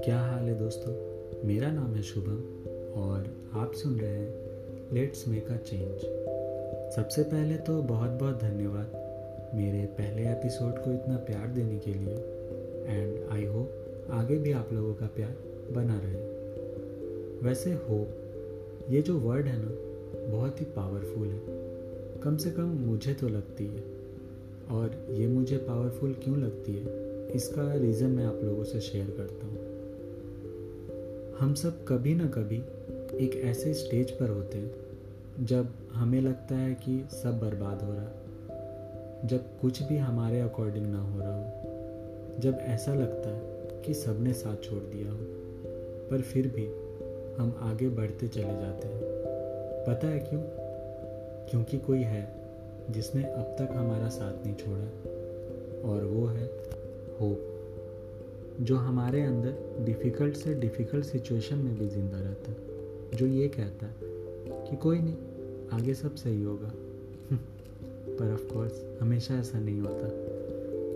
क्या हाल है दोस्तों? मेरा नाम है शुभम और आप सुन रहे हैं लेट्स मेक अ चेंज सबसे पहले तो बहुत बहुत धन्यवाद मेरे पहले एपिसोड को इतना प्यार देने के लिए एंड आई होप आगे भी आप लोगों का प्यार बना रहे। वैसे होप ये जो वर्ड है ना, बहुत ही पावरफुल है। कम से कम मुझे तो लगती है। और ये मुझे पावरफुल क्यों लगती है? इसका रीज़न मैं आप लोगों से शेयर करता हूँ। हम सब कभी ना कभी एक ऐसे स्टेज पर होते हैं, जब हमें लगता है कि सब बर्बाद हो रहा जब कुछ भी हमारे अकॉर्डिंग ना हो रहा हो, जब ऐसा लगता है कि सबने साथ छोड़ दिया हो, पर फिर भी हम आगे बढ़ते चले जाते हैं। पता है क्यों? क्योंकि कोई है जिसने अब तक हमारा साथ नहीं छोड़ा, और वो है होप, जो हमारे अंदर डिफ़िकल्ट से डिफ़िकल्ट सिचुएशन में भी ज़िंदा रहता जो ये कहता है कि कोई नहीं, आगे सब सही होगा। पर ऑफ़ कोर्स हमेशा ऐसा नहीं होता,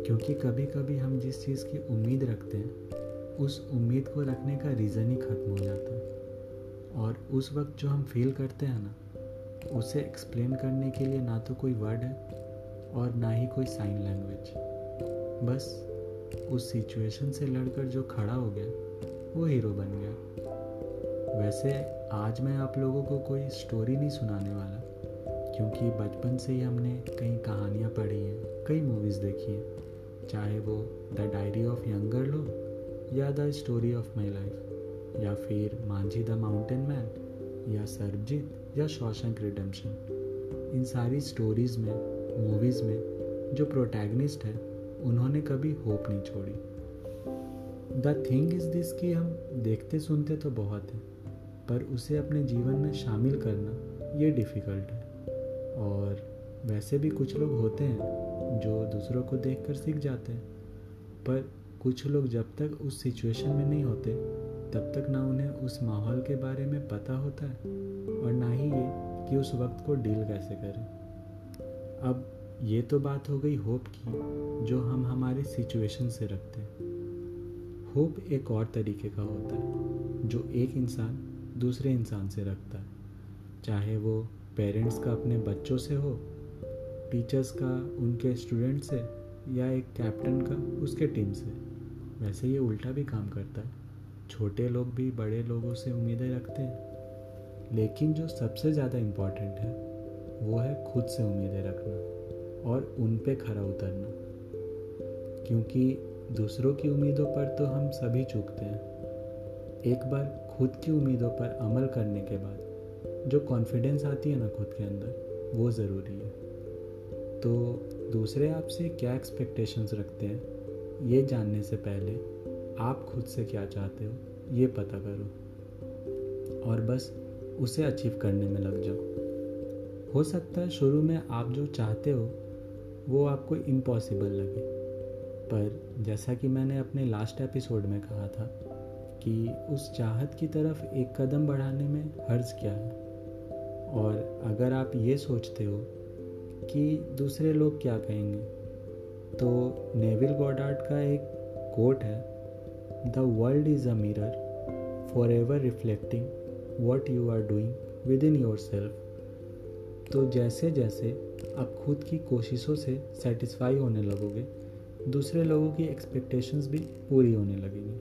क्योंकि कभी कभी हम जिस चीज़ की उम्मीद रखते हैं, उस उम्मीद को रखने का रीज़न ही ख़त्म हो जाता है। और उस वक्त जो हम फील करते हैं ना उसे एक्सप्लेन करने के लिए ना तो कोई वर्ड है और ना ही कोई साइन लैंग्वेज बस, उस सिचुएशन से लड़कर जो खड़ा हो गया, वो हीरो बन गया। वैसे, आज मैं आप लोगों को कोई स्टोरी नहीं सुनाने वाला, क्योंकि बचपन से ही हमने कई कहानियाँ पढ़ी हैं, कई मूवीज़ देखी हैं, चाहे वो the diary of young girl या the story of my life या फिर मांझी द माउंटेन मैन या सरबजीत या शौशंक रिडेम्पशन। इन सारी स्टोरीज़ में मूवीज़ में, जो प्रोटैगनिस्ट है, उन्होंने कभी होप नहीं छोड़ी। द थिंग इज़ दिस कि हम देखते सुनते तो बहुत हैं, पर उसे अपने जीवन में शामिल करना ये डिफ़िकल्ट है। और वैसे भी कुछ लोग होते हैं, जो दूसरों को देखकर सीख जाते हैं, पर कुछ लोग जब तक उस सिचुएशन में नहीं होते तब तक ना उन्हें उस माहौल के बारे में पता होता है और ना ही ये कि उस वक्त को डील कैसे करें। अब ये तो बात हो गई होप की, जो हम हमारे सिचुएशन से रखते हैं। होप एक और तरीके का होता है, जो एक इंसान दूसरे इंसान से रखता है। चाहे वो पेरेंट्स का अपने बच्चों से हो, टीचर्स का उनके स्टूडेंट से, या एक कैप्टन का उसके टीम से। वैसे ये उल्टा भी काम करता है। छोटे लोग भी बड़े लोगों से उम्मीदें रखते हैं। लेकिन जो सबसे ज़्यादा इंपॉर्टेंट है, वो है खुद से उम्मीदें रखना और उन पे खरा उतरना। क्योंकि दूसरों की उम्मीदों पर तो हम सभी चूकते हैं। एक बार खुद की उम्मीदों पर अमल करने के बाद, जो कॉन्फिडेंस आती है ना खुद के अंदर, वो ज़रूरी है। तो दूसरे आपसे क्या एक्सपेक्टेशंस रखते हैं, ये जानने से पहले आप खुद से क्या चाहते हो, ये पता करो। और बस उसे अचीव करने में लग जाओ। हो सकता है शुरू में आप जो चाहते हो, वो आपको इम्पॉसिबल लगे। पर जैसा कि मैंने अपने लास्ट एपिसोड में कहा था कि उस चाहत की तरफ़ एक कदम बढ़ाने में हर्ज क्या है? और अगर आप ये सोचते हो कि दूसरे लोग क्या कहेंगे तो नेविल गॉडार्ड का एक कोट है a mirror forever reflecting what you are doing within yourself तो जैसे जैसे आप खुद की कोशिशों से सेटिस्फाई होने लगोगे, दूसरे लोगों की एक्सपेक्टेशंस भी पूरी होने लगेंगी।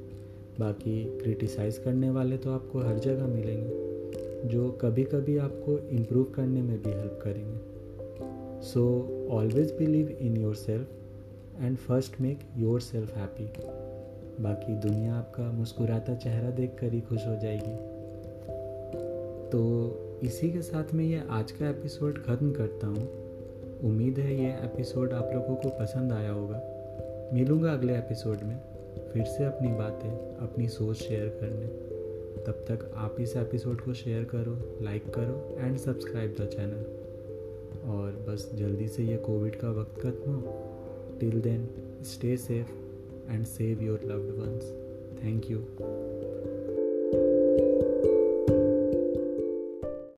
बाकी क्रिटिसाइज़ करने वाले तो आपको हर जगह मिलेंगे, जो कभी कभी आपको इम्प्रूव करने में भी हेल्प करेंगे। So always believe in yourself and first make yourself happy बाकी दुनिया आपका मुस्कुराता चेहरा देख कर ही खुश हो जाएगी। तो इसी के साथ में ये आज का एपिसोड ख़त्म करता हूँ। उम्मीद है ये एपिसोड आप लोगों को पसंद आया होगा। मिलूँगा अगले एपिसोड में। फिर से अपनी बातें, अपनी सोच शेयर करने। तब तक आप इस एपिसोड को शेयर करो, लाइक करो एंड सब्सक्राइब द चैनल। और बस जल्दी से ये कोविड का वक्त खत्म हो। Till then stay safe and save your loved ones thank you